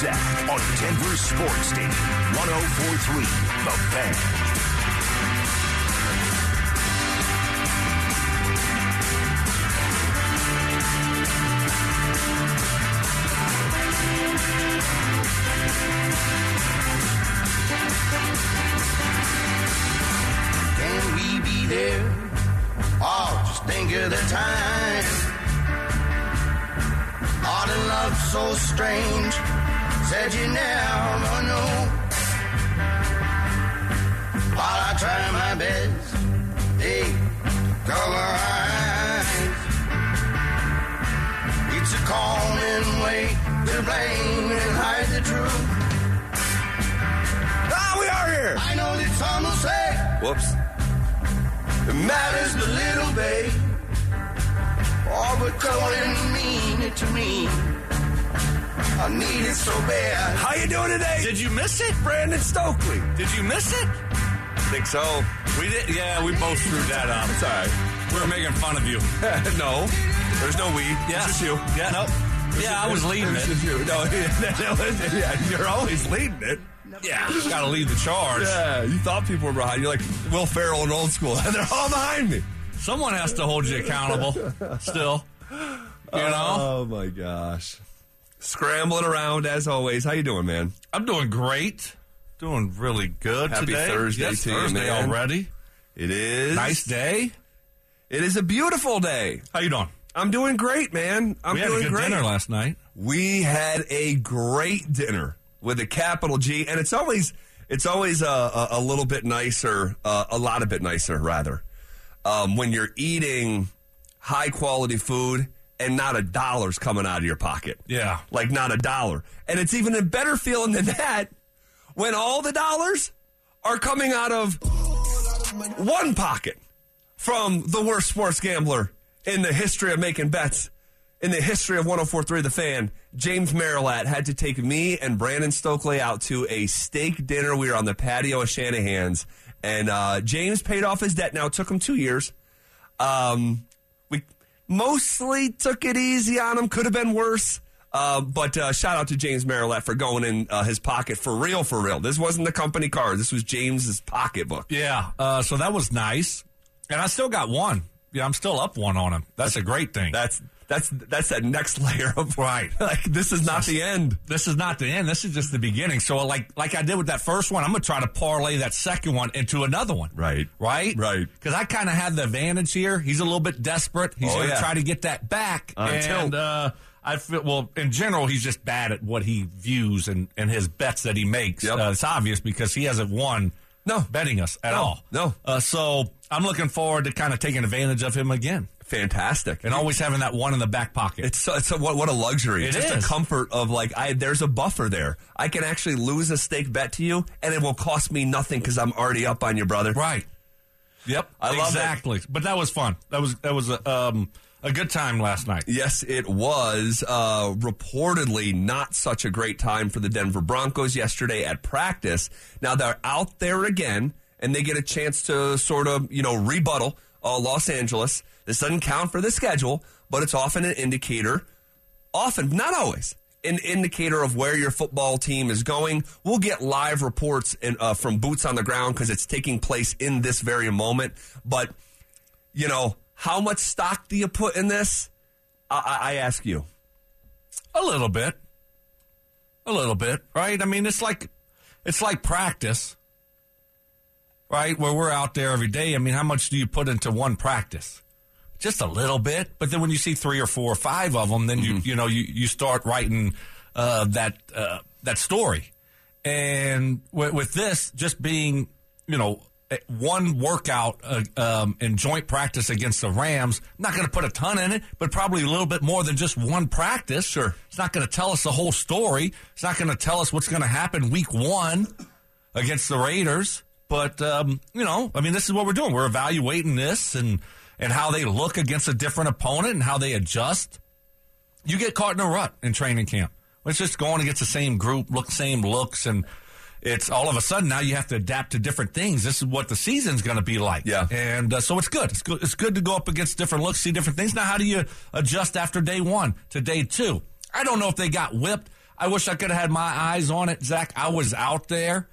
Zach on Denver Sports Station 1043 The Fan. Can we be there? Oh, just think of the time. Art and love so strange. You never know. While I try my best, hey, cover eyes. It's a common way to blame and hide the truth. Ah, we are here. I know that some will say Whoops. it matters the little, babe. Oh, but and mean it to me. I need it so bad. How you doing today? Did you miss it? Brandon Stokley. Did you miss it? I Think so? We did. Yeah, we both screwed that up. It's all right. We were making fun of you. no, there's no we. Yeah, It's just you. Yeah, no. Yeah, I was leading It's it. just you. No, yeah, you're always leading it. Yeah, you got to lead the charge. Yeah, you thought people were behind you, like Will Ferrell and old school, and they're all behind me. Someone has to hold you accountable. Still, you oh, know. Oh my gosh, scrambling around as always. How you doing, man? I'm doing great. Doing really good Happy today. Thursday yes, to you, Thursday man. already. It is Nice day. It is a beautiful day. How you doing? I'm doing great, man. I'm we had doing a good great. dinner last night. We had a great dinner with a capital G, and it's always it's always a, a, a little bit nicer, uh, a lot of bit nicer rather, um, when you're eating high quality food and not a dollar's coming out of your pocket. Yeah. like not a dollar, and it's even a better feeling than that when all the dollars are coming out of one pocket from the worst sports gambler in the history of making bets, in the history of 1043 The Fan, James Merilatt had to take me and Brandon Stokley out to a steak dinner. We were on the patio of Shanahan's, and uh, James paid off his debt. Now, it took him two years. Um, mostly took it easy on him. Could have been worse. Uh, but uh, shout out to James Merilatt for going in uh, his pocket for real, for real. This wasn't the company card. This was James's pocketbook. Yeah. Uh, so that was nice, and I still got one. Yeah, I'm still up one on him. That's a great thing. That's that's that's that next layer of Right. Like this is not the end. this is not the end. This is just the beginning. So, like, like I did with that first one, I'm gonna try to parlay that second one into another one. Right. Right. Right. Because I kind of have the advantage here. He's a little bit desperate. He's Oh, gonna yeah. try to get that back. Until- and uh, I feel well. In general, he's just bad at what he views and and his bets that he makes. Yep. Uh, it's obvious because he hasn't won. No. betting us at No, all. no. Uh, so I'm looking forward to kind of taking advantage of him again Fantastic. and always having that one in the back pocket. It's so- it's a, what what a luxury. It Just is. a comfort of like I there's a buffer there. I can actually lose a stake bet to you, and it will cost me nothing because I'm already up on you, brother. Right. Yep. I love it. exactly. But that was fun. That was that was a, um, a good time last night. Yes, it was uh, reportedly not such a great time for the Denver Broncos yesterday at practice. Now they're out there again, and they get a chance to sort of you know rebuttal uh, Los Angeles. This doesn't count for the schedule, but it's often an indicator. Often, not always, an indicator of where your football team is going. We'll get live reports in, uh, from boots on the ground because it's taking place in this very moment. But you know, how much stock do you put in this? I, I I ask you. A little bit. A little bit, right? I mean, it's like it's like practice, right? Where we're out there every day. I mean, how much do you put into one practice? Just a little bit, but then when you see three or four or five of them, then you you know you you start writing uh, that uh, that story. And with, with this just being, you know, eh, one workout uh, um, in joint practice against the Rams, I'm not going to put a ton in it, but probably a little bit more than just one practice. Sure. It's not going to tell us the whole story. It's not going to tell us what's going to happen week one against the Raiders. But, um, you know, I mean, this is what we're doing. We're evaluating this and, and how they look against a different opponent and how they adjust. You get caught in a rut in training camp. It's just going against the same group, look, same looks, and it's all of a sudden now you have to adapt to different things. This is what the season's going to be like. Yeah. and uh, so it's good. It's good. It's good to go up against different looks, see different things. Now, how do you adjust after day one to day two? I don't know if they got whipped. I wish I could have had my eyes on it, Zach. I was out there.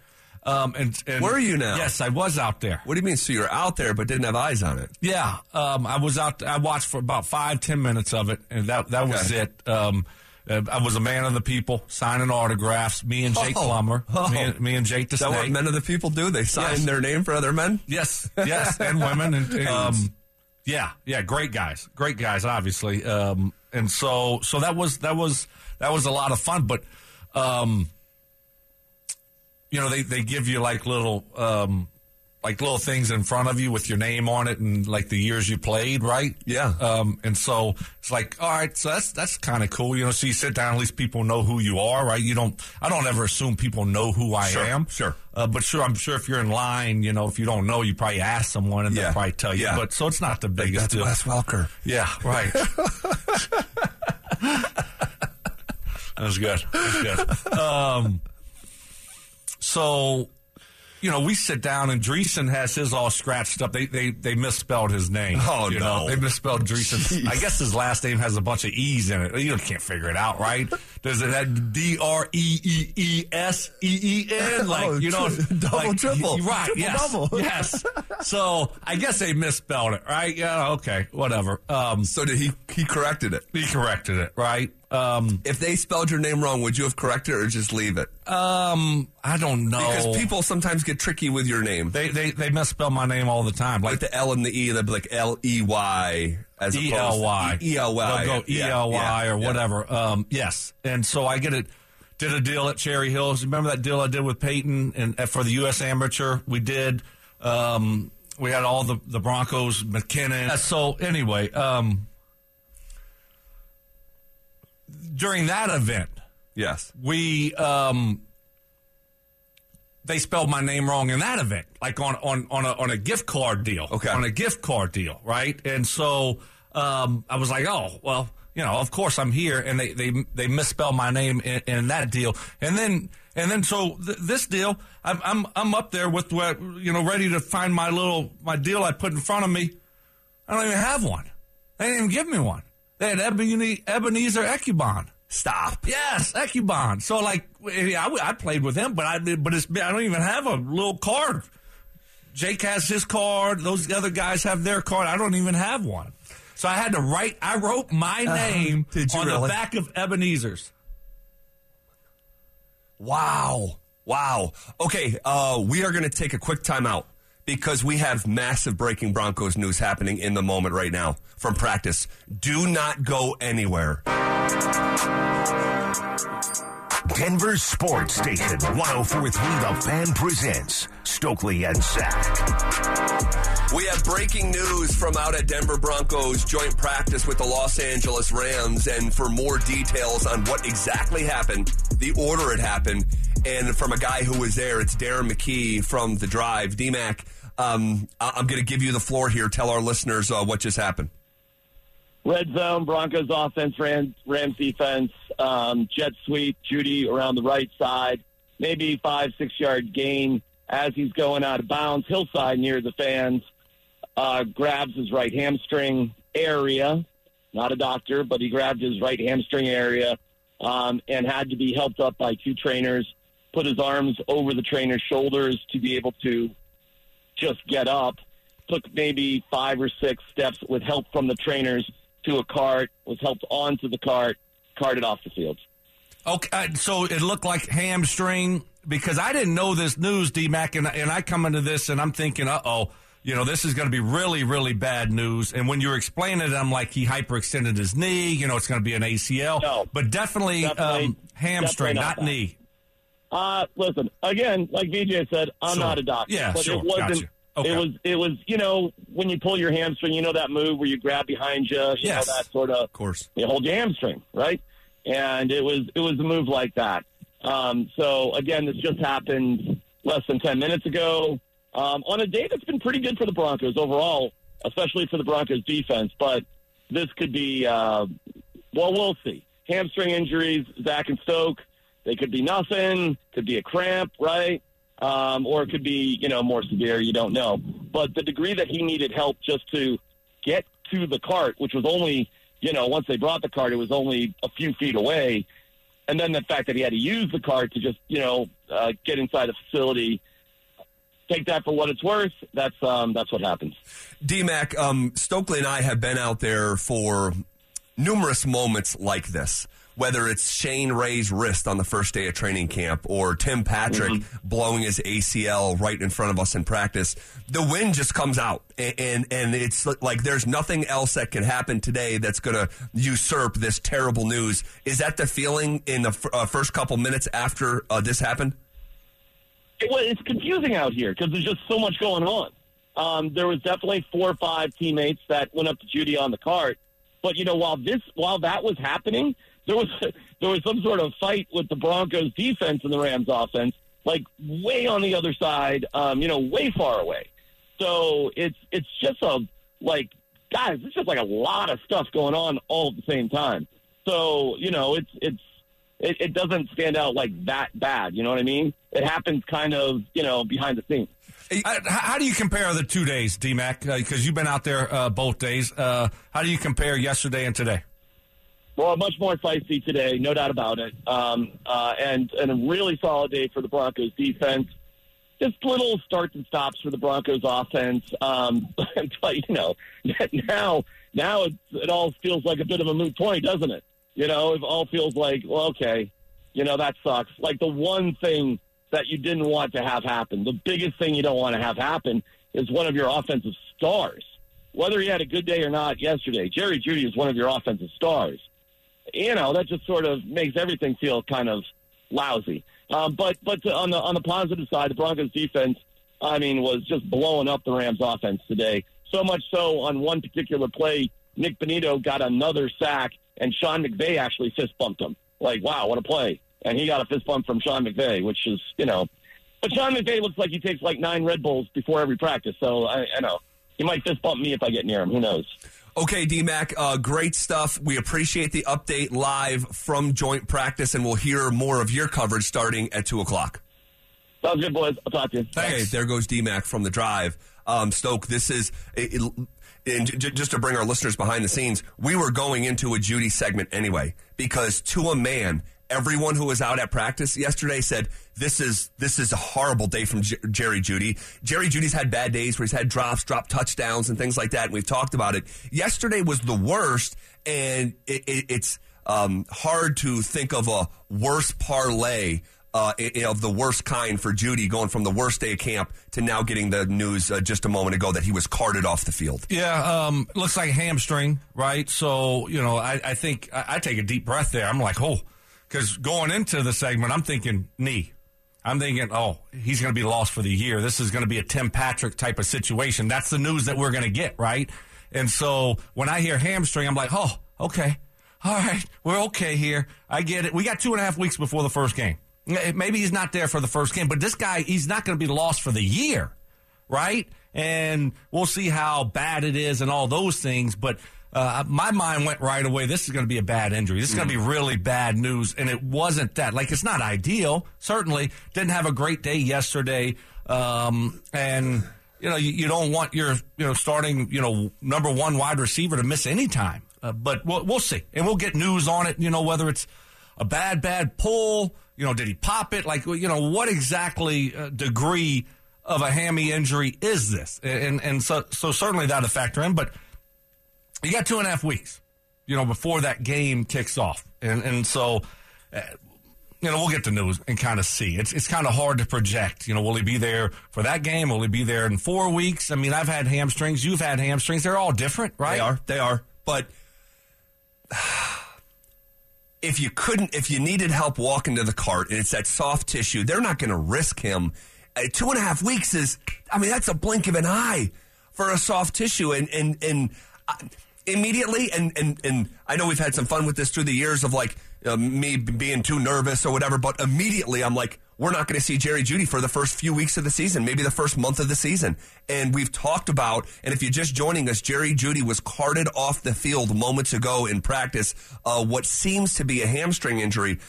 Um, and, and Were you now? Yes, I was out there. What do you mean? So you're out there but didn't have eyes on it? Yeah, um, I was out. I watched for about five, ten minutes of it, and that that was Okay. it. Um, I was a man of the people, signing autographs. Me and Jake Oh. Plummer, Oh. me, and, me and Jake the Is that what men of the people do? They sign Yes. their name for other men? Yes, yes, and women, and um, yeah, yeah, great guys, great guys, obviously. Um, and so, so that was that was that was a lot of fun. But, um, you know, they they give you like little um, like little things in front of you with your name on it and like the years you played, right? Yeah. Um, and so it's like, all right, so that's that's kind of cool, you know. So you sit down, at least people know who you are, right? You don't. I don't ever assume people know who I Sure, am. sure. Uh, but sure, I'm sure if you're in line, you know, if you don't know, you probably ask someone and Yeah, they'll probably tell you. yeah. But so it's not the biggest That's deal. Wes Welker. Yeah, right. that was good. That was good. Um, so, you know, we sit down and Dreessen has his all scratched up. They they they misspelled his name. Oh, you no. Know? They misspelled Dreessen. I guess his last name has a bunch of E's in it. You can't figure it out, right? Does it have D R E E E S E E N? Like, Oh, you know, double, like, triple. Right. Triple, yes. double. Yes. So I guess they misspelled it, right? Yeah. Okay. Whatever. Um, So did he? He corrected it. he corrected it, right? Um, If they spelled your name wrong, would you have corrected it or just leave it? um, I don't know. Because people sometimes get tricky with your name. they, they they misspell my name all the time. like Like the L and the E, they'd be like L E Y as opposed E L Y. E L Y. They'll go E L Y or whatever. Um, yes, and so I get it. Did a deal at Cherry Hills. Remember that deal I did with Peyton and uh, for the U.S. Amateur? We did. Um, we had all the the Broncos, McKinnon. So anyway, um, during that event, Yes. we um they spelled my name wrong in that event like on on on a, on a gift card deal. Okay. on a gift card deal right? And so um i was like oh well you know of course i'm here and they they they misspelled my name in, in that deal. And then and then so th- this deal I'm, I'm i'm up there with what you know ready to find my little my deal i put in front of me. I don't even have one. They didn't even give me one they had Ebene- ebenezer Ekuban Stop. Yes, Ekuban. So like, yeah, I, I played with him, but I but it's I don't even have a little card. Jake has his card. Those other guys have their card. I don't even have one. So I had to write. I wrote my name did you on really? the back of Ebenezer's. Wow. Wow. Okay, uh, we are going to take a quick timeout because we have massive breaking Broncos news happening in the moment right now from practice. Do not go anywhere. Denver Sports Station 1043 The Fan presents Stokley and Zach. We have breaking news from out at Denver Broncos joint practice with the Los Angeles Rams. And for more details on what exactly happened, the order it happened, and from a guy who was there, it's Darren McKee from The Drive. DMAC, um, I- I'm going to give you the floor here. Tell our listeners uh, what just happened. Red zone, Broncos offense, Rams, Rams defense, um, jet sweep, Jeudy around the right side, maybe five, six yard gain as he's going out of bounds, hillside near the fans, uh, grabs his right hamstring area. Not a doctor, but he grabbed his right hamstring area um, and had to be helped up by two trainers, put his arms over the trainer's shoulders to be able to just get up. Took maybe five or six steps with help from the trainers to a cart, was helped onto the cart, carted off the field. Okay, uh, so it looked like hamstring because I didn't know this news, D Mac, and, and I come into this and I'm thinking, uh oh, you know, this is going to be really, really bad news. And when you're explaining it, I'm like, he hyperextended his knee. You know, it's going to be an ACL, No. but definitely, Definitely- um, hamstring, definitely not not knee. Uh, listen, again, like VJ said, I'm Sure. not a doctor. Yeah, but sure. it wasn't. Gotcha. Okay. It was. It was. You know, when you pull your hamstring, you know that move where you grab behind you. You Yes. know that sort of. Of course. you hold your hamstring, right? And it was it was a move like that. Um, so again, this just happened less than ten minutes ago um, on a day that's been pretty good for the Broncos overall, especially for the Broncos defense. But this could be uh, well, we'll see. Hamstring injuries, Zach and Stoke, they could be nothing. Could be a cramp, right? Um, or it could be you know more severe. You don't know. But the degree that he needed help just to get to the cart, which was only, you know, once they brought the cart, it was only a few feet away. and then the fact that he had to use the cart to just you know uh, get inside the facility. Take that for what it's worth. That's um, that's what happens. DMAC, um, Stokley and I have been out there for numerous moments like this. Whether it's Shane Ray's wrist on the first day of training camp or Tim Patrick blowing his ACL right in front of us in practice, the wind just comes out, and and, and it's like there's nothing else that can happen today that's going to usurp this terrible news. Is that the feeling in the f- uh, first couple minutes after uh, this happened? it was, it's confusing out here because there's just so much going on. Um, there was definitely four or five teammates that went up to Jeudy on the cart, but you know, while this, while that was happening, there was there was some sort of fight with the Broncos defense and the Rams offense, like way on the other side, um, you know, way far away. So it's it's just a like guys, it's just like a lot of stuff going on all at the same time. So you know, it's it's it, it doesn't stand out like that bad. You know what I mean? It happens kind of you know behind the scenes. How do you compare the two days, DMAC? Because you've been out there uh, both days. Uh, how do you compare yesterday and today? Well, much more feisty today, no doubt about it. Um, uh, and and a really solid day for the Broncos defense. Just little starts and stops for the Broncos offense. Um, but you know, now now it, it all feels like a bit of a moot point, doesn't it? You know, it all feels like well, okay, you know that sucks. Like the one thing that you didn't want to have happen, the biggest thing you don't want to have happen, is one of your offensive stars. Whether he had a good day or not yesterday, Jerry Jeudy is one of your offensive stars you know that just sort of makes everything feel kind of lousy. Um, but but to, on the on the positive side, the Broncos defense, I mean, was just blowing up the Rams offense today. So much so on one particular play, Nik Bonitto got another sack, and Sean McVay actually fist bumped him. Like, wow, what a play! And he got a fist bump from Sean McVay, which is you know, but Sean McVay looks like he takes like nine Red Bulls before every practice. So I, I know he might fist bump me if I get near him. Who knows? Okay, DMAC, uh, great stuff. We appreciate the update live from joint practice, and we'll hear more of your coverage starting at 2 o'clock. Sounds good, boys. I'll talk to you. Okay, there goes DMAC from the drive. Um, Stoke, this is, it, it- and j- just to bring our listeners behind the scenes, we were going into a Jeudy segment anyway, because to a man, everyone who was out at practice yesterday said, this is, this is a horrible day from J- Jerry Jeudy. Jerry Jeudy's had bad days where he's had drops, drop touchdowns and things like that, and we've talked about it. Yesterday was the worst, and it, it, it's, um, hard to think of a worse parlay uh, of the worst kind for Jeudy, going from the worst day of camp to now getting the news uh, just a moment ago that he was carted off the field. Yeah, um, looks like a hamstring, right? So, you know, I, I think I, I take a deep breath there. I'm like, oh, because going into the segment, I'm thinking knee. I'm thinking, oh, he's going to be lost for the year. This is going to be a Tim Patrick type of situation. That's the news that we're going to get, right? And so when I hear hamstring, I'm like, oh, okay. All right. We're okay here. I get it. We got two and a half weeks before the first game. Eh, maybe he's not there for the first game, but this guy, he's not going to be lost for the year right? And we'll see how bad it is and all those things. But uh, my mind went right away. This is going to be a bad injury. This is going to be really bad news. And it wasn't that. Like, it's not ideal. Certainly didn't have a great day yesterday. Um, and, you know, you, you don't want your, you know, starting, you know, number one wide receiver to miss any time. Uh, but we'll, we'll see. And we'll get news on it, you know, whether it's a bad, bad pull, you know, did he pop it? Like, you know, what exactly uh, degree of a hammy injury is this? And and so so certainly that'll factor in. But you got two and a half weeks, you know, before that game kicks off, and and so. Uh, you know, we'll get the news and kind of see. It's it's kind of hard to project. You know, will he be there for that game? Will he be there in four weeks? I mean, I've had hamstrings. You've had hamstrings. They're all different, right? They are. They are. But if you couldn't, if you needed help walking to the cart and it's that soft tissue, they're not going to risk him. Uh, two and a half weeks is, I mean, that's a blink of an eye for a soft tissue. And, and, and uh, immediately, and, and, and I know we've had some fun with this through the years of like uh, me being too nervous or whatever, but immediately I'm like, we're not going to see Jerry Jeudy for the first few weeks of the season, maybe the first month of the season. And we've talked about, and if you're just joining us, Jerry Jeudy was carted off the field moments ago in practice, uh, what seems to be a hamstring injury.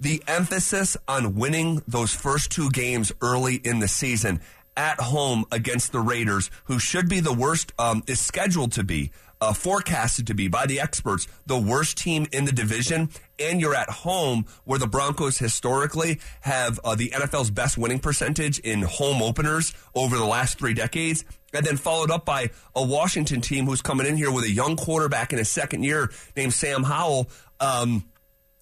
The emphasis on winning those first two games early in the season at home against the Raiders, who should be the worst, um, is scheduled to be uh, forecasted to be by the experts the worst team in the division, and you're at home where the Broncos historically have uh, the NFL's best winning percentage in home openers over the last three decades, and then followed up by a Washington team who's coming in here with a young quarterback in his second year named Sam Howell. Um,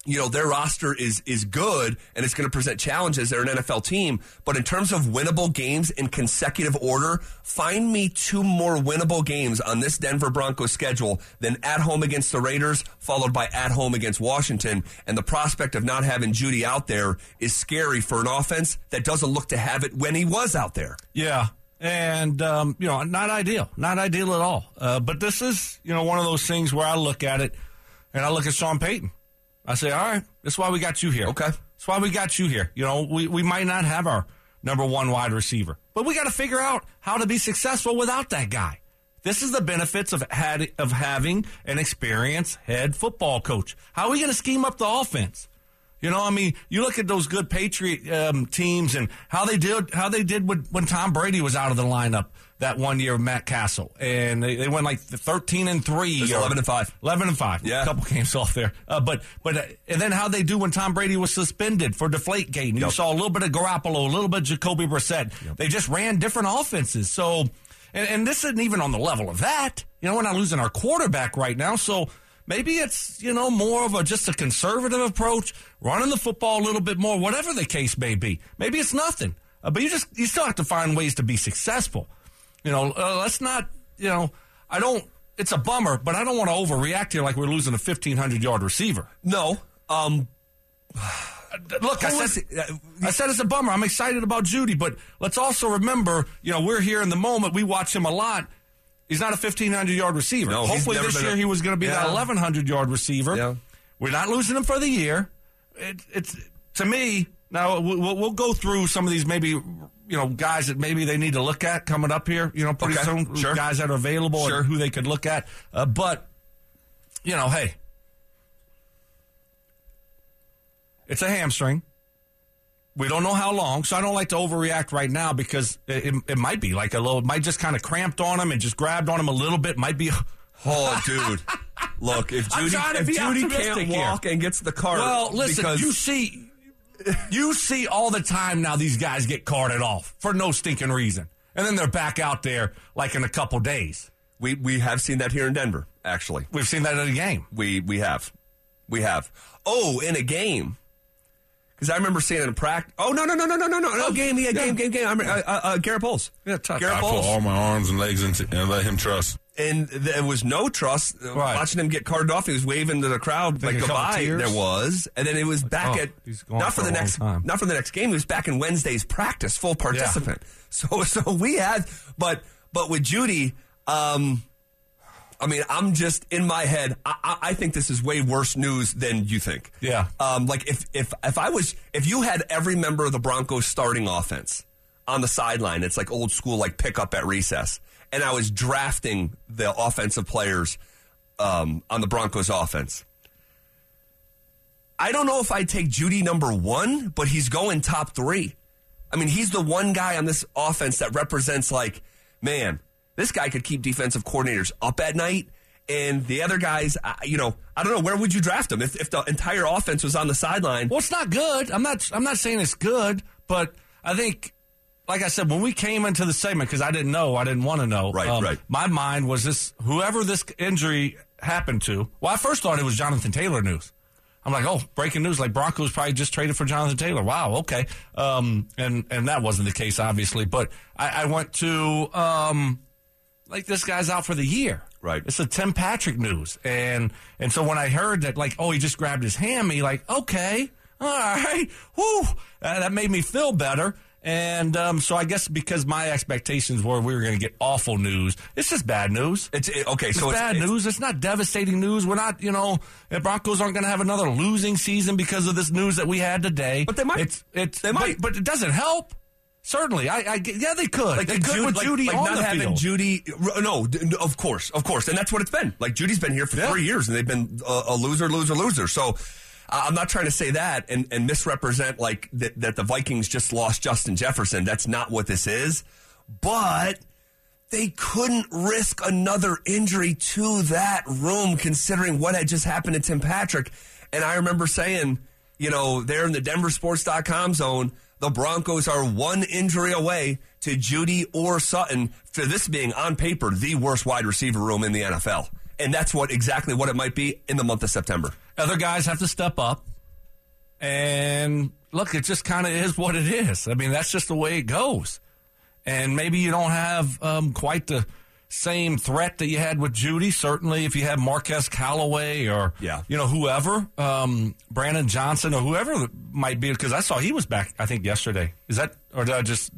you know their roster is is good and it's going to present challenges. They're an NFL team, but in terms of winnable games in consecutive order, find me two more winnable games on this Denver Broncos schedule than at home against the Raiders, followed by at home against Washington. And the prospect of not having Jeudy out there is scary for an offense that doesn't look to have it when he was out there. Yeah. And, um, you know, not ideal. Not ideal at all. Uh, but this is, you know, one of those things where I look at it and I look at Sean Payton. I say, all right, that's why we got you here. Okay. That's why we got you here. You know, we, we might not have our number one wide receiver, but we got to figure out how to be successful without that guy. This is the benefits of had, of having an experienced head football coach. How are we going to scheme up the offense? You know, I mean, you look at those good Patriot um, teams and how they did how they did when, when Tom Brady was out of the lineup that one year with Matt Cassel, and they, they went like thirteen and three, or 11 and five. eleven and five. Yeah. a couple games off there, uh, but but uh, and then how they do when Tom Brady was suspended for Deflate Gate. And You Yep. saw a little bit of Garoppolo, a little bit of Jacoby Brissett. They just ran different offenses. So, and, and this isn't even on the level of that. You know, we're not losing our quarterback right now, so. Maybe it's, you know, more of a just a conservative approach, running the football a little bit more, whatever the case may be. Maybe it's nothing. Uh, but you just you still have to find ways to be successful. You know, uh, let's not, you know, I don't it's a bummer, but I don't want to overreact here like we're losing a 1500 yard receiver. No. Um, Look, I said. I said it's a bummer. I'm excited about Jeudy, but let's also remember, you know, we're here in the moment. We watch him a lot. He's not a 1,500 yard receiver. No, Hopefully this year a- he was going to be that 1,100 yard receiver. Yeah. We're not losing him for the year. It, it's to me now. We'll, we'll go through some of these maybe you know guys that maybe they need to look at coming up here. You know, pretty Okay, soon sure. guys that are available Sure. and who they could look at. Uh, but you know, hey, it's a hamstring. We don't know how long, so I don't like to overreact right now because it, it, it might be like a little, it might just kind of cramped on him and just grabbed on him a little bit. Might be. oh, dude. Look, if Jeudy, if Jeudy can't here. walk and gets the card, Well, listen, you see, you see all the time now these guys get carted off for no stinking reason, and then they're back out there like in a couple days. we we have seen that here in Denver. Actually, We've seen that in a game. we we have, we have. Oh, in a game. Because I remember seeing it in practice. Oh no no no no no no no no game yeah, game game game. I remember, uh, uh, uh, Garett Bolles. Yeah, tough. Garett I put Bolles. all my arms and legs into and let him trust. and there was no trust. Uh, Right. Watching him get carted off, he was waving to the crowd Like like a couple goodbye. tears? There was, and then it was back oh, at he's gone not for, for the long next time. not for the next game. He was back in Wednesday's practice, full participant. So so we had, but but with Jeudy, um, I mean, I'm just in my head. I, I, I think this is way worse news than you think. Yeah. Um, like if if if I was if you had every member of the Broncos starting offense on the sideline, it's like old school, like pick up at recess, and I was drafting the offensive players um, on the Broncos offense. I don't know if I'd take Jeudy number one, but he's going top three. I mean, he's the one guy on this offense that represents like, man, this guy could keep defensive coordinators up at night. And the other guys, you know, I don't know where would you draft him if, if the entire offense was on the sideline. Well, it's not good. I'm not. I'm not saying it's good, but I think, like I said, when we came into the segment, because I didn't know, I didn't want to know. um, Right, right. My mind was this: whoever this injury happened to. Well, I first thought it was Jonathan Taylor news. I'm like, oh, breaking news! Like Broncos probably just traded for Jonathan Taylor. Wow, okay. Um, and and that wasn't the case, obviously. But I, I went to um, like this guy's out for the year. Right. It's a Tim Patrick news, and and so when I heard that, like, oh, he just grabbed his hammy, like, okay, all right, whoo, uh, that made me feel better. And um, so I guess because my expectations were we were going to get awful news, it's just bad news. It's it, okay, It's so it's, bad it's- news. It's not devastating news. We're not, you know, the Broncos aren't going to have another losing season because of this news that we had today. But they might. It's, it's, They might. But, but it doesn't help. Certainly, I, I yeah, they could. Like they could Ju- with like- Jeudy like on not the having field. Jeudy. No, no, of course, of course, and that's what it's been. Like Jeudy's been here for Yeah. three years, and they've been a, a loser, loser, loser. So I'm not trying to say that and, and misrepresent like that, that the Vikings just lost Justin Jefferson. That's not what this is. But they couldn't risk another injury to that room considering what had just happened to Tim Patrick. And I remember saying, you know, there in the denversports.com zone, the Broncos are one injury away to Jeudy or Sutton for this being on paper the worst wide receiver room in the NFL. And that's what exactly what it might be in the month of September. Other guys have to step up. And look, it just kind of is what it is. I mean, that's just the way it goes. And maybe you don't have um, quite the same threat that you had with Jeudy. Certainly, if you had Marquez Callaway or Yeah. you know whoever, um, Brandon Johnson or whoever might be, because I saw he was back. I think yesterday. Is that or did I just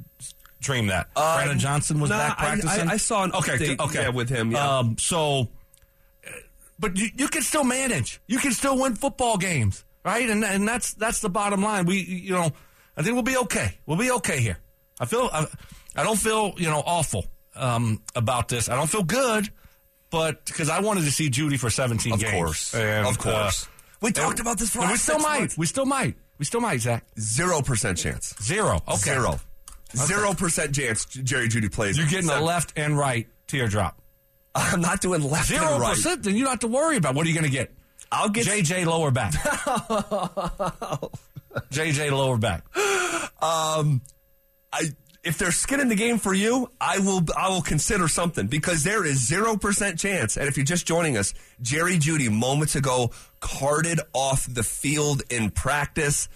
dream that Brandon Johnson was nah, back I- I- practicing? I saw an okay, update, okay, yeah, with him, yeah. Um, so but you, you can still manage. You can still win football games, right? And and that's that's the bottom line. We you know, I think we'll be okay. We'll be okay here. I feel I, I don't feel you know awful um, about this. I don't feel good, but because I wanted to see Jeudy for 17 Of games. course. And, of course. uh, we talked about this for we still might. months. We still might. We still might, Zach. Zero percent chance. Zero. Okay. Zero. Zero percent chance Jerry Jeudy plays. You're getting Except a left and right teardrop. I'm not doing left Zero and right. percent. Then you don't have to worry about. What are you going to get? I'll get JJ lower back. JJ lower back. Um, I if there's skin in the game for you, I will I will consider something because there is zero percent chance. And if you're just joining us, Jerry Jeudy moments ago carted off the field in practice.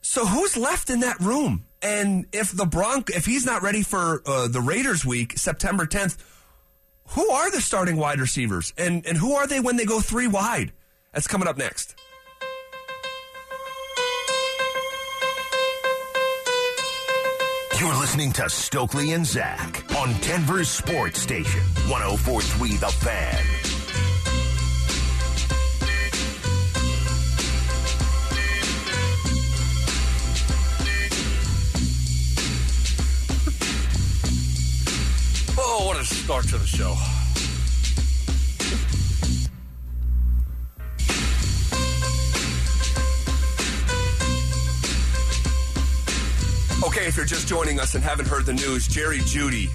So who's left in that room? And if the Bronc, if he's not ready for uh, the Raiders week, September 10th, who are the starting wide receivers? And and who are they when they go three wide? That's coming up next. Listening to Stokley and Zach on Denver's Sports Station, 1043 The Fan. Oh, what a start to the show. If you're just joining us and haven't heard the news, Jerry Jeudy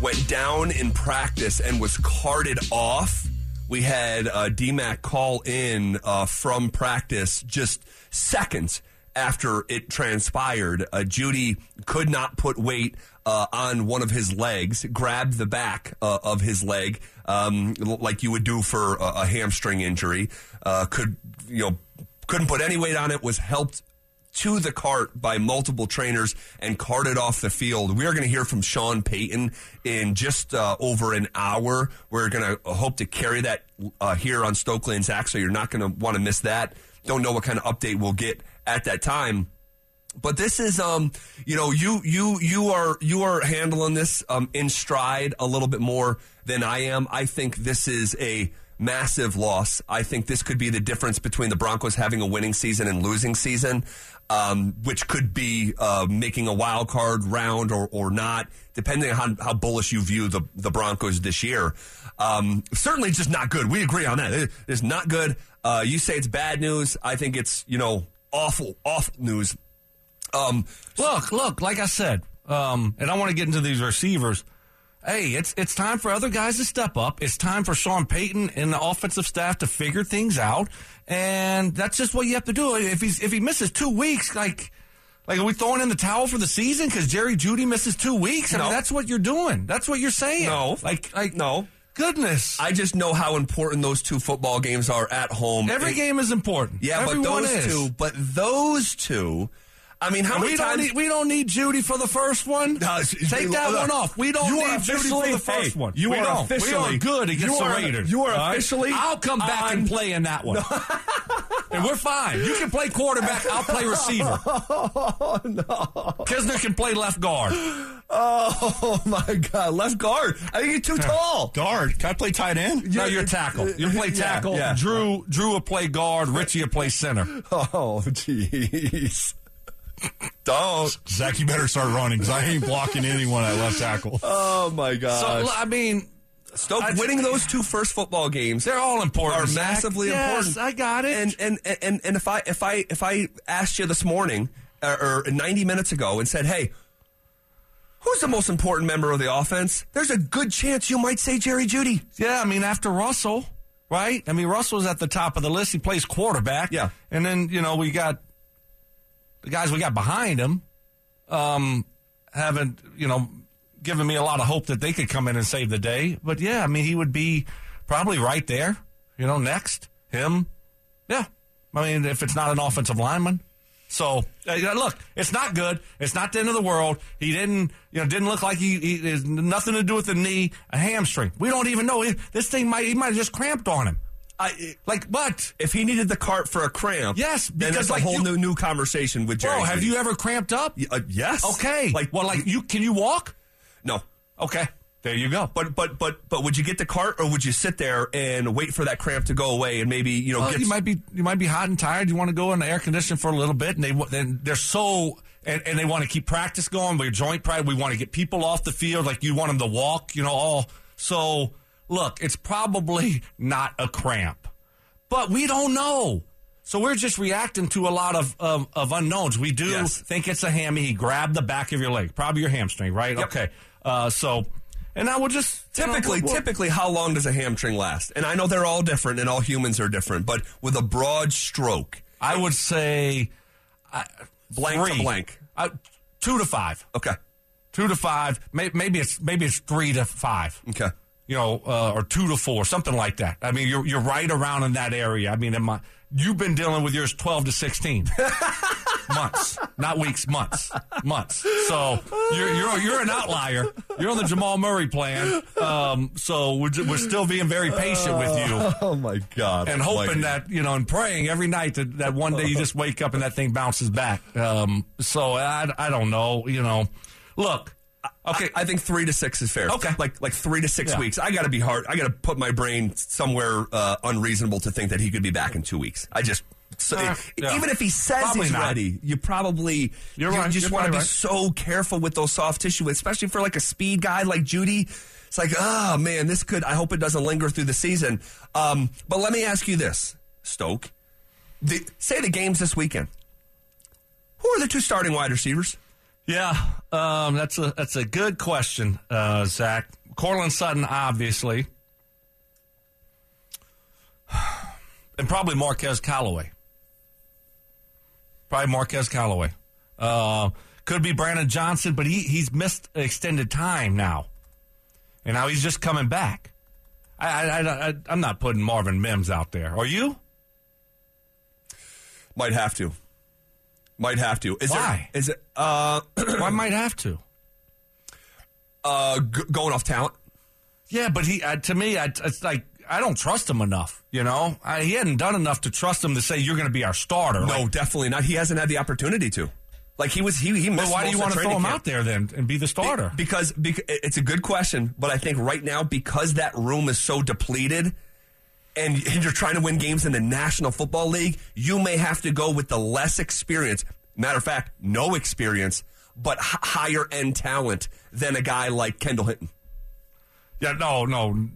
went down in practice and was carted off. We had uh, DMAC call in uh, from practice just seconds after it transpired. Uh, Jeudy could not put weight uh, on one of his legs, grabbed the back uh, of his leg, um, like you would do for a, a hamstring injury. Uh, could you know? Couldn't put any weight on it. Was helped to the cart by multiple trainers and carted off the field. We are going to hear from Sean Payton in just uh, over an hour. We're going to hope to carry that uh, here on Stokley and Zach, so you're not going to want to miss that. Don't know what kind of update we'll get at that time. But this is, um, you know, you you you are you are handling this um, in stride a little bit more than I am. I think this is a massive loss. I think this could be the difference between the Broncos having a winning season and losing season, um, which could be uh, making a wild card round or, or not, depending on how, how bullish you view the, the Broncos this year. Um, certainly just not good. We agree on that. It- It's not good. Uh, you say it's bad news. I think it's, you know, awful, awful news. Um, Look, look, like I said, um, and I want to get into these receivers. Hey, it's it's time for other guys to step up. It's time for Sean Payton and the offensive staff to figure things out, and that's just what you have to do. If he's if he misses two weeks, like like are we throwing in the towel for the season because Jerry Jeudy misses two weeks? I No. mean, that's what you're doing. That's what you're saying. No. like like No. Goodness, I just know how important those two football games are at home. every It- game is important. Yeah, Everyone but those is. two, but those two, I mean, how And many we don't times? need we don't need Jeudy for the first one. No, Take that look, one off. We don't need Jeudy for the first hey, one. you we are don't. officially- we are good against are- the Raiders. you are right? officially I'll come back on- and play in that one. and we're fine. You can play quarterback. I'll play receiver. Oh no. Kisner can play left guard. oh my God, left guard! I think you're too tall. Guard. Can I play tight end? No, you're tackle. You play Yeah, tackle. yeah. Drew Drew will play guard. Richie will play center. Oh jeez, don't. Zach, you better start running because I ain't blocking anyone at left tackle. Oh my God. So God. I mean, Stoke I- winning those two first football games. they're all important. are Zach. massively Yes, important. I got it. And and and and if I if I if I asked you this morning uh, or 90 minutes ago and said, "Hey, Who's the most important member of the offense? There's a good chance you might say Jerry Jeudy. Yeah, I mean, after Russell, right? I mean, Russell's at the top of the list. He plays quarterback. Yeah. And then, you know, we got the guys we got behind him um, haven't, you know, given me a lot of hope that they could come in and save the day. But yeah, I mean, he would be probably right there, you know, next. Him. Yeah. I mean, if it's not an offensive lineman. So uh, look, it's not good. It's not the end of the world. He didn't, you know, didn't look like he, he nothing to do with the knee, a hamstring. We don't even know. This thing might he might have just cramped on him. I, Like what? if he needed the cart for a cramp, Yes, then because, that's like, a whole you- new new conversation with Jerry. Bro, have you ever cramped up? Uh, yes. Okay. Like well, like you can you walk? no. Okay, there you go. But but but but would you get the cart or would you sit there and wait for that cramp to go away and maybe you know Well, you might be you might be hot and tired. You want to go in the air conditioner for a little bit, and they then they're so and, and they want to keep practice going. With joint pride, we want to get people off the field. Like you want them to walk, you know. All so look, it's probably not a cramp, but we don't know. So we're just reacting to a lot of of, of unknowns. We do Yes. think it's a hammy. He grabbed the back of your leg, probably your hamstring, right? Yep. Okay. Uh, so, and I will just you know, Typically, we'll- typically, how long does a hamstring last? And I know they're all different, and all humans are different. But with a broad stroke, I would say uh, Blank to blank. Uh, two to five. okay, Two to five. May, maybe it's maybe it's three to five. okay. You know, uh, or two to four, something like that. I mean, you're you're right around in that area. I mean, in my, you've been dealing with yours twelve to sixteen months, not weeks, months, months. So you're you're you're an outlier. You're on the Jamal Murray plan. Um, so we're, we're still being very patient with you Oh my God! and hoping that you know and praying every night that, that one day you just wake up and that thing bounces back. Um, so I, I don't know. You know, look. Okay, I think three to six is fair. Okay. like like three to six Yeah. weeks. I got to be hard. I got to put my brain somewhere uh, unreasonable to think that he could be back in two weeks. I just. So, Uh, yeah. Even if he says Probably he's not. ready, you probably You're you right. just want to be right. so careful with those soft tissue, especially for like a speed guy like Jeudy. It's like, oh man, this could. I hope it doesn't linger through the season. Um, but let me ask you this, Stoke. The, say the games this weekend. Who are the two starting wide receivers? Yeah, um, that's a that's a good question, uh, Zach. Courtland Sutton, obviously, and probably Marquez Callaway. Probably Marquez Callaway. Uh, could be Brandon Johnson, but he he's missed extended time now, and now he's just coming back. I, I, I I'm not putting Marvin Mims out there. Are you? Might have to. Might have to. Is Why? There, is it uh, I might have to. uh, g- going off talent? Yeah, but he uh, to me, I, it's like I don't trust him enough. You know, I, he hadn't done enough to trust him to say you're going to be our starter. No, Like, definitely not. He hasn't had the opportunity to. Like he was, he he missed. why do you want to throw him camp. out there then and be the starter? Because, because it's a good question, but I think right now because that room is so depleted, and you're trying to win games in the National Football League, you may have to go with the less experience. Matter of fact, no experience, but h- higher end talent than a guy like Kendall Hinton. yeah, no, no,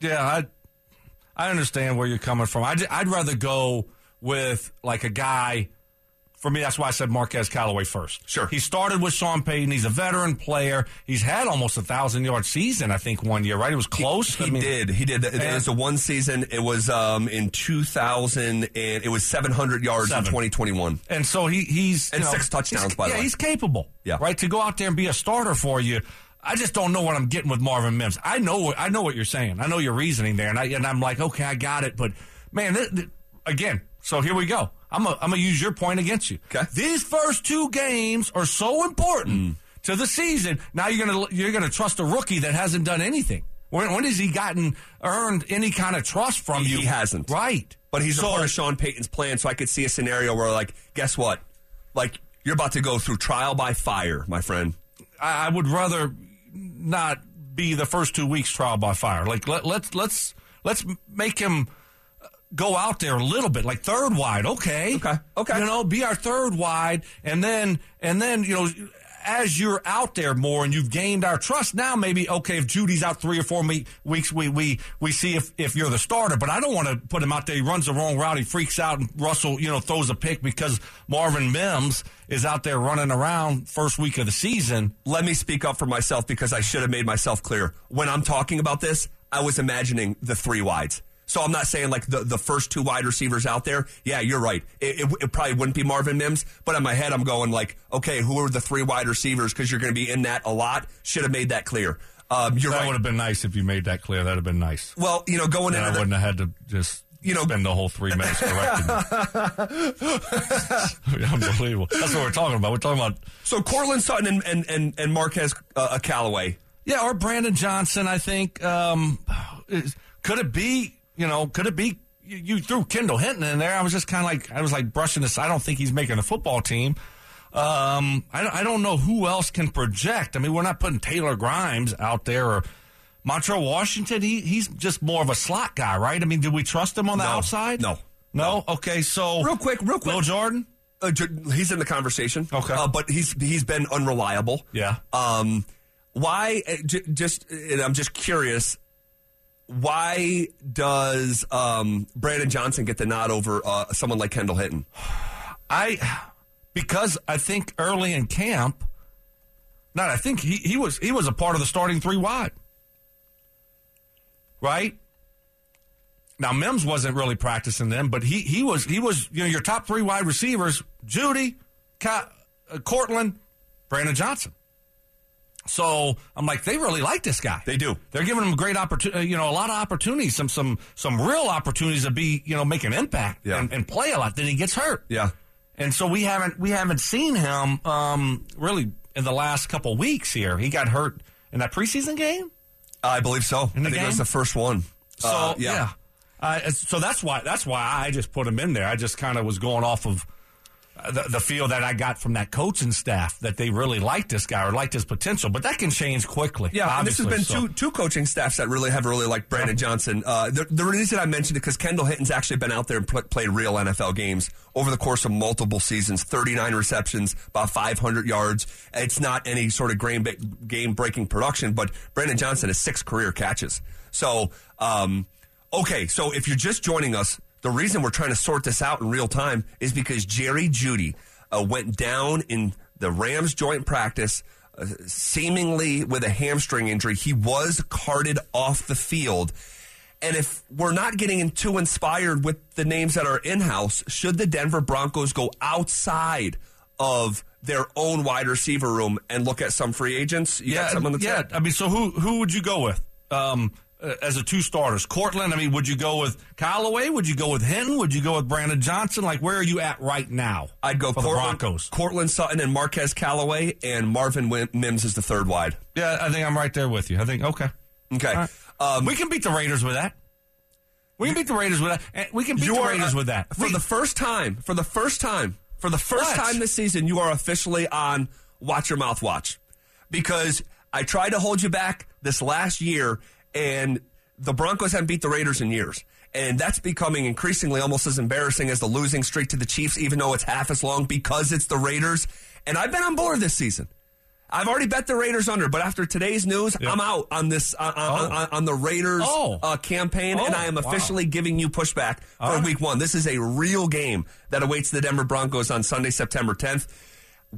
yeah, I I understand where you're coming from. I'd, I'd rather go with like a guy. For me, that's why I said Marquez Callaway first. Sure. He started with Sean Payton. He's a veteran player. He's had almost a thousand yard season, I think, one year, right? It was close. He I mean- did. He did. It was the one season. It was um, in 2000, and it was 700 yards Seven. in 2021. And so he he's And know, six touchdowns, by the yeah, way. he's capable. Yeah. right to go out there and be a starter for you. I just don't know what I'm getting with Marvin Mims. I know I know what you're saying. I know your reasoning there, and I and I'm like, okay, I got it. But man, th- th- again, so here we go. I'm gonna use your point against you. Okay. These first two games are so important mm. to the season. Now you're gonna you're gonna trust a rookie that hasn't done anything. When, when has he gotten earned any kind of trust from He you? hasn't. Right. But he's So- a part of Sean Payton's plan, so I could see a scenario where, like, guess what? Like, you're about to go through trial by fire, my friend. I I would rather not be the first two weeks trial by fire. Like let, let's let's let's make him go out there a little bit, like third wide. Okay, Okay, okay. You know, be our third wide, and then and then you know as you're out there more and you've gained our trust, now maybe okay if Jeudy's out three or four me- weeks, we we we see if if you're the starter. But I don't want to put him out there. He runs the wrong route. He freaks out, and Russell, you know, throws a pick because Marvin Mims is out there running around first week of the season. Let me speak up for myself because I should have made myself clear. When I'm talking about this, I was imagining the three wides. So I'm not saying like the, the first two wide receivers out there. Yeah, you're right. It, it, it probably wouldn't be Marvin Mims, but in my head, I'm going like, okay, who are the three wide receivers? Because you're going to be in that a lot. Should have made that clear. Um, you're That right. would have been nice if you made that clear. That'd have been nice. Well, you know, going Then I wouldn't have had to just You know- spend the whole three minutes correcting me. Unbelievable. That's what we're talking about. We're talking about so Courtland Sutton and and and, and Marquez uh, Callaway. Yeah, or Brandon Johnson. I think um, is- could it be? You know, could it be? You, you threw Kendall Hinton in there. I was just kind of like I was like brushing this. I don't think he's making a football team. Um, I, don't- I don't know who else can project. I mean, we're not putting Taylor Grimes out there or Montrell Washington. He he's just more of a slot guy, right? I mean, do we trust him on the No. outside? No. no. Okay, so Real quick, real quick. Lil Jordan. Uh, he's in the conversation. Okay. uh, but he's he's been unreliable. Yeah. Um, why? uh, j- just and I'm just curious. Why does um, Brandon Johnson get the nod over uh, someone like Kendall Hinton? I because I think early in camp, not I think he, he was he was a part of the starting three wide. Right? Now Mims wasn't really practicing them, but he he was he was you know your top three wide receivers: Jeudy, Ka, uh, Courtland, Brandon Johnson. So I'm like, they really like this guy. They do. They're giving him great opportunity, you know, a lot of opportunities, some some some real opportunities to be, you know, make an impact Yeah. and, and play a lot. Then he gets hurt. Yeah. And so we haven't we haven't seen him um, really in the last couple weeks here. He got hurt in that preseason game. I believe so. I think it was the first one. So Uh, yeah, Uh, so that's why that's why I just put him in there. I just kind of was going off of uh, the, the feel that I got from that coaching staff that they really liked this guy or liked his potential, but that can change quickly. Yeah, this has been so- two two coaching staffs that really have really liked Brandon Johnson. Uh, the, the reason I mentioned it because Kendall Hinton's actually been out there and pl- played real NFL games over the course of multiple seasons. Thirty nine receptions, about five hundred yards. It's not any sort of game game breaking production, but Brandon Johnson has six career catches. So, um, okay, so if you're just joining us, the reason we're trying to sort this out in real time is because Jerry Jeudy uh, went down in the Rams joint practice, uh, seemingly with a hamstring injury. He was carted off the field. And if we're not getting in too inspired with the names that are in house, should the Denver Broncos go outside of their own wide receiver room and look at some free agents? You got yeah, something to yeah. say? I mean, so who who would you go with um, as a two starters? Courtland. I mean, would you go with Callaway? Would you go with Hinton? Would you go with Brandon Johnson? Like, where are you at right now? I'd go for the Broncos. Courtland Sutton and Marquez Callaway, and Marvin Wim- Mims is the third wide. Yeah, I think I'm right there with you. I think okay. Okay. Right. Um, we can beat the Raiders with that. We can beat the Raiders with that. We can beat the Raiders uh, with that. For We- the first time, for the first time, for the first What? time this season, you are officially on Watch Your Mouth Watch. Because I tried to hold you back this last year, and the Broncos haven't beat the Raiders in years. And that's becoming increasingly almost as embarrassing as the losing streak to the Chiefs, even though it's half as long because it's the Raiders. And I've been on board this season. I've already bet the Raiders under, but after today's news, I'm out on this on, on, on, on the Raiders Oh. uh, campaign, and Oh, I am wow. officially giving you pushback for right. Week One. This is a real game that awaits the Denver Broncos on Sunday, September 10th.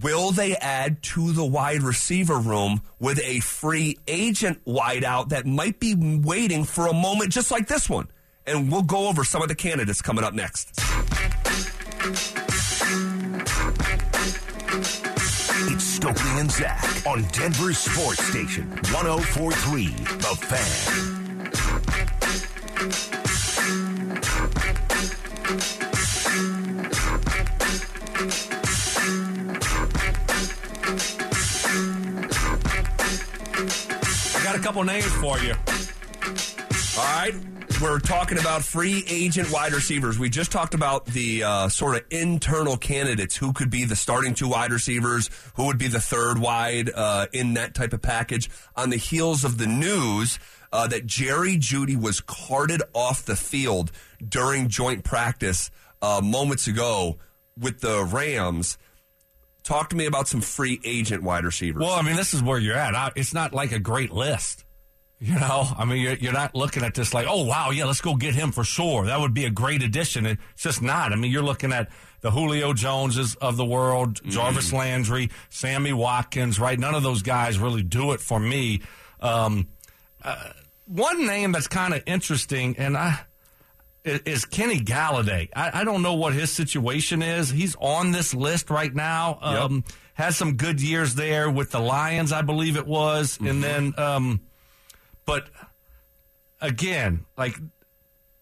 Will they add to the wide receiver room with a free agent wideout that might be waiting for a moment just like this one? And we'll go over some of the candidates coming up next. It's Stokley and Zach on Denver Sports Station 1043 The Fan. Couple names for you. All right. We're talking about free agent wide receivers. We just talked about the uh, sort of internal candidates who could be the starting two wide receivers, who would be the third wide uh, in that type of package. On the heels of the news uh, that Jerry Jeudy was carted off the field during joint practice uh, moments ago with the Rams Talk to me about some free agent wide receivers. Well, I mean, this is where you're at. It's not like a great list. You know, I mean, you're, you're not looking at this like, oh, wow, yeah, let's go get him for sure. That would be a great addition. It's just not. I mean, you're looking at the Julio Joneses of the world, Jarvis Landry, Sammy Watkins, right? None of those guys really do it for me. Um, uh, one name that's kind of interesting, and I is, Kenny Golladay. I, I don't know what his situation is. He's on this list right now. Um, Has some good years there with the Lions, I believe it was, and then, um, but again, like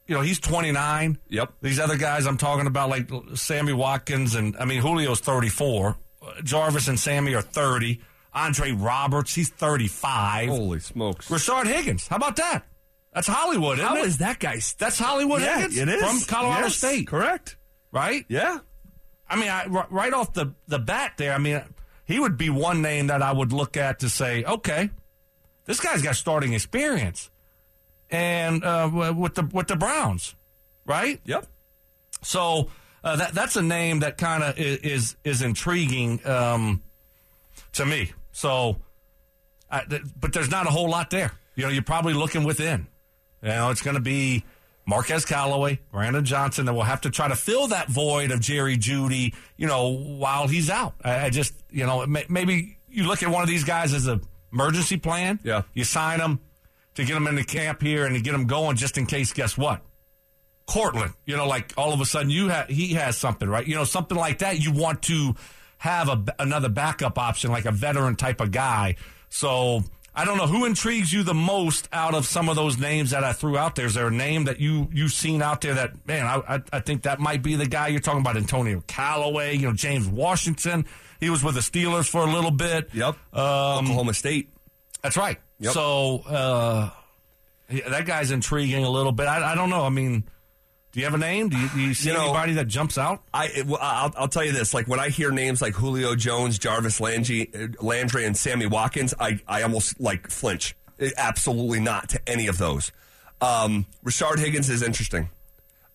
you know, he's 29. Yep. These other guys I'm talking about, like Sammy Watkins and I mean Julio's 34. Jarvis and Sammy are 30. Andre Roberts, he's 35. Holy smokes! Rashard Higgins, how about that? That's Hollywood, isn't How it? is that guy? That's Hollywood yeah, Higgins it is from Colorado Yes, State, Correct. right? Yeah. I mean, I, r- right off the, the bat there, I mean, he would be one name that I would look at to say, okay, this guy's got starting experience, and uh, with the with the Browns, right? Yep. So uh, that that's a name that kind of is, is is intriguing um, to me. So, I, th- but there's not a whole lot there. You know, you're probably looking within. You know, it's going to be Marquez Callaway, Brandon Johnson, that will have to try to fill that void of Jerry Jeudy. You know, while he's out. I, I just, you know, may, maybe you look at one of these guys as an emergency plan. Yeah. You sign them to get them into camp here and to get them going just in case. Guess what? Courtland, you know, like all of a sudden you have he has something, right? You know, something like that. You want to have a, another backup option, like a veteran type of guy. So I don't know who intrigues you the most out of some of those names that I threw out there. Is there a name that you you've seen out there that man, I I, I think that might be the guy you're talking about, Antonio Callaway, you know, James Washington. He was with the Steelers for a little bit. Yep. Um, Oklahoma State. that's right. Yep. So uh, yeah, that guy's intriguing a little bit. I, I don't know. I mean, do you have a name? Do you, do you see You know- anybody that jumps out? I well, I'll, I'll tell you this: like when I hear names like Julio Jones, Jarvis Landry, Landry, and Sammy Watkins, I I almost like flinch. Absolutely not to any of those. Um, Richard Higgins is interesting,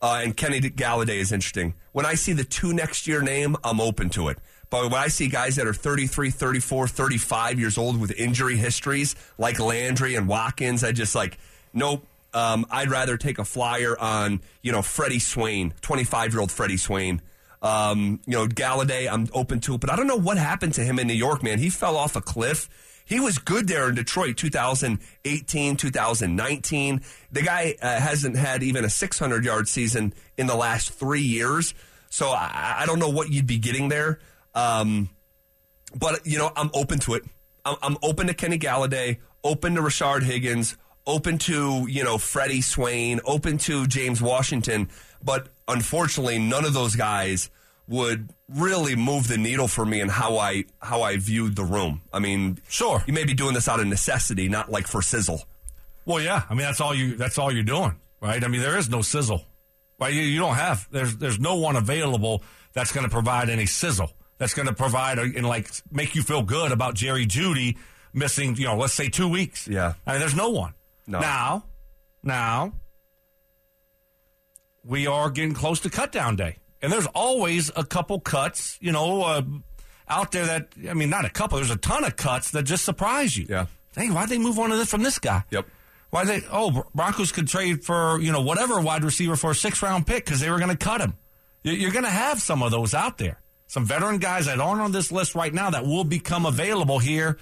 uh, and Kenny Golladay is interesting. When I see the two next year name, I'm open to it. But when I see guys that are 33, 34, 35 years old with injury histories like Landry and Watkins, I just like, nope. Um, I'd rather take a flyer on, you know, Freddie Swain, 25 year old Freddie Swain. Um, you know, Golladay, I'm open to it, but I don't know what happened to him in New York, man. He fell off a cliff. He was good there in Detroit 2018, 2019. The guy uh, hasn't had even a 600 yard season in the last three years. So I, I don't know what you'd be getting there. Um, but, you know, I'm open to it. I'm, I'm open to Kenny Golladay, open to Rashard Higgins, open to, you know, Freddie Swain, open to James Washington. But unfortunately, none of those guys would really move the needle for me in how I how I viewed the room. I mean, Sure. you may be doing this out of necessity, not like for sizzle. Well, yeah. I mean, that's all you. That's all you're doing, right? I mean, there is no sizzle, right? You, you don't have. There's there's no one available that's going to provide any sizzle. That's going to provide a, and like make you feel good about Jerry Jeudy missing. You know, let's say two weeks. Yeah. I mean, there's no one. No. Now, now, we are getting close to cut down day, and there's always a couple cuts. You know. Uh, out there that I mean, not a couple. There's a ton of cuts that just surprise you. Yeah. Hey, why'd they move on to this from this guy? Yep. Why they? Oh, Broncos could trade for you know whatever wide receiver for a six round pick because they were going to cut him. You- You're going to have some of those out there. Some veteran guys that aren't on this list right now that will become available here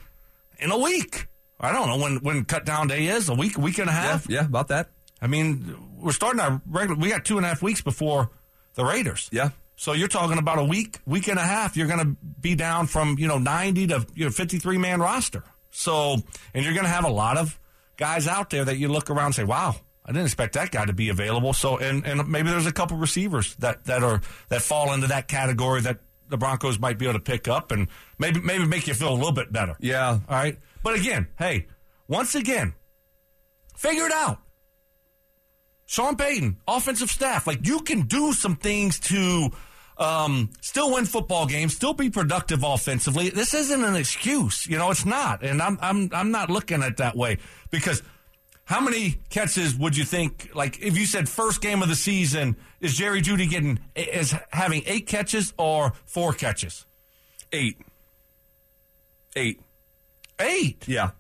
in a week. I don't know when when cut down day is. A week, a week and a Yeah, half. yeah, about that. I mean, we're starting our regular. We got two and a half weeks before the Raiders. Yeah. So you're talking about a week, week and a half. You're going to be down from you know 90 to you know 53 man roster. So and you're going to have a lot of guys out there that you look around and say, "Wow, I didn't expect that guy to be available." So and and maybe there's a couple receivers that that are that fall into that category that the Broncos might be able to pick up and maybe maybe make you feel a little bit better. Yeah. All right. But again, hey, once again, figure it out. Sean Payton, offensive staff, like you can do some things to um, still win football games, still be productive offensively. This isn't an excuse, you know. It's not, and I'm I'm I'm not looking at that way because how many catches would you think? Like if you said first game of the season, is Jerry Jeudy getting is having eight catches or four catches? Eight. Eight. Eight. Yeah.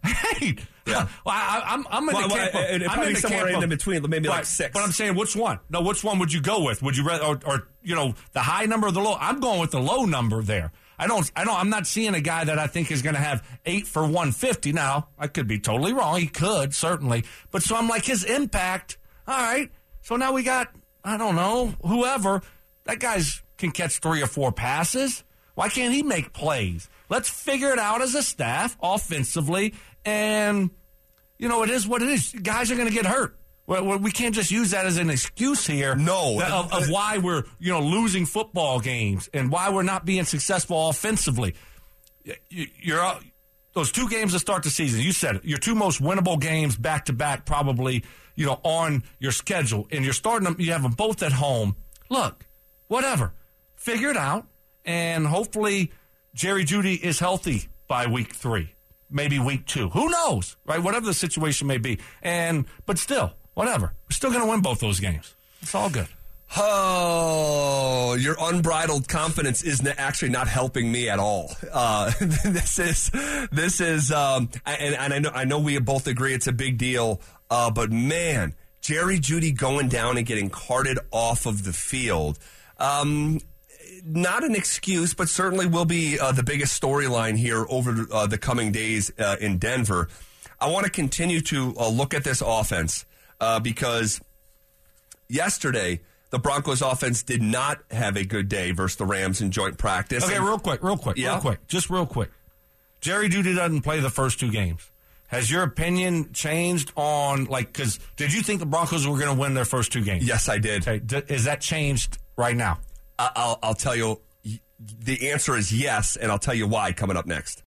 Eight. Yeah. Well, I, I'm, I'm in Well, the well, camp it'd I'm in somewhere in of- between, maybe like six. But I'm saying, which one? No, which one would you go with? Would you rather, or, or you know, the high number or the low? I'm going with the low number there. I don't, I don't, I'm not seeing a guy that I think is going to have eight for 150. Now, I could be totally wrong. He could, certainly. But so I'm like, his impact, all right. So now we got, I don't know, whoever. That guy's can catch three or four passes. Why can't he make plays? Let's figure it out as a staff offensively. And, you know, it is what it is. Guys are going to get hurt. We can't just use that as an excuse here. No. Of, of why we're, you know, losing football games and why we're not being successful offensively. You- You're those two games to start the season. You said it. Your two most winnable games back to back, probably, you know, on your schedule, and you're starting them. You have them both at home. Look, whatever, figure it out, and hopefully Jerry Jeudy is healthy by week three, maybe week two. Who knows, right? Whatever the situation may be, and but still, whatever, we're still going to win both those games. It's all good. Oh, your unbridled confidence is actually not helping me at all. Uh, this is this is, um, and, and I know I know we both agree it's a big deal. Uh, but man, Jerry Jeudy going down and getting carted off of the field. Um, not an excuse, but certainly will be uh, the biggest storyline here over uh, the coming days uh, in Denver. I want to continue to uh, look at this offense uh, because yesterday the Broncos offense did not have a good day versus the Rams in joint practice. Okay, And- real quick, real quick, Yeah. real quick, just real quick. Jerry Jeudy doesn't play the first two games. Has your opinion changed on like? Because did you think the Broncos were going to win their first two games? yes, I did. Okay, d- is that changed right now? I'll, I'll tell you. The answer is yes, and I'll tell you why coming up next.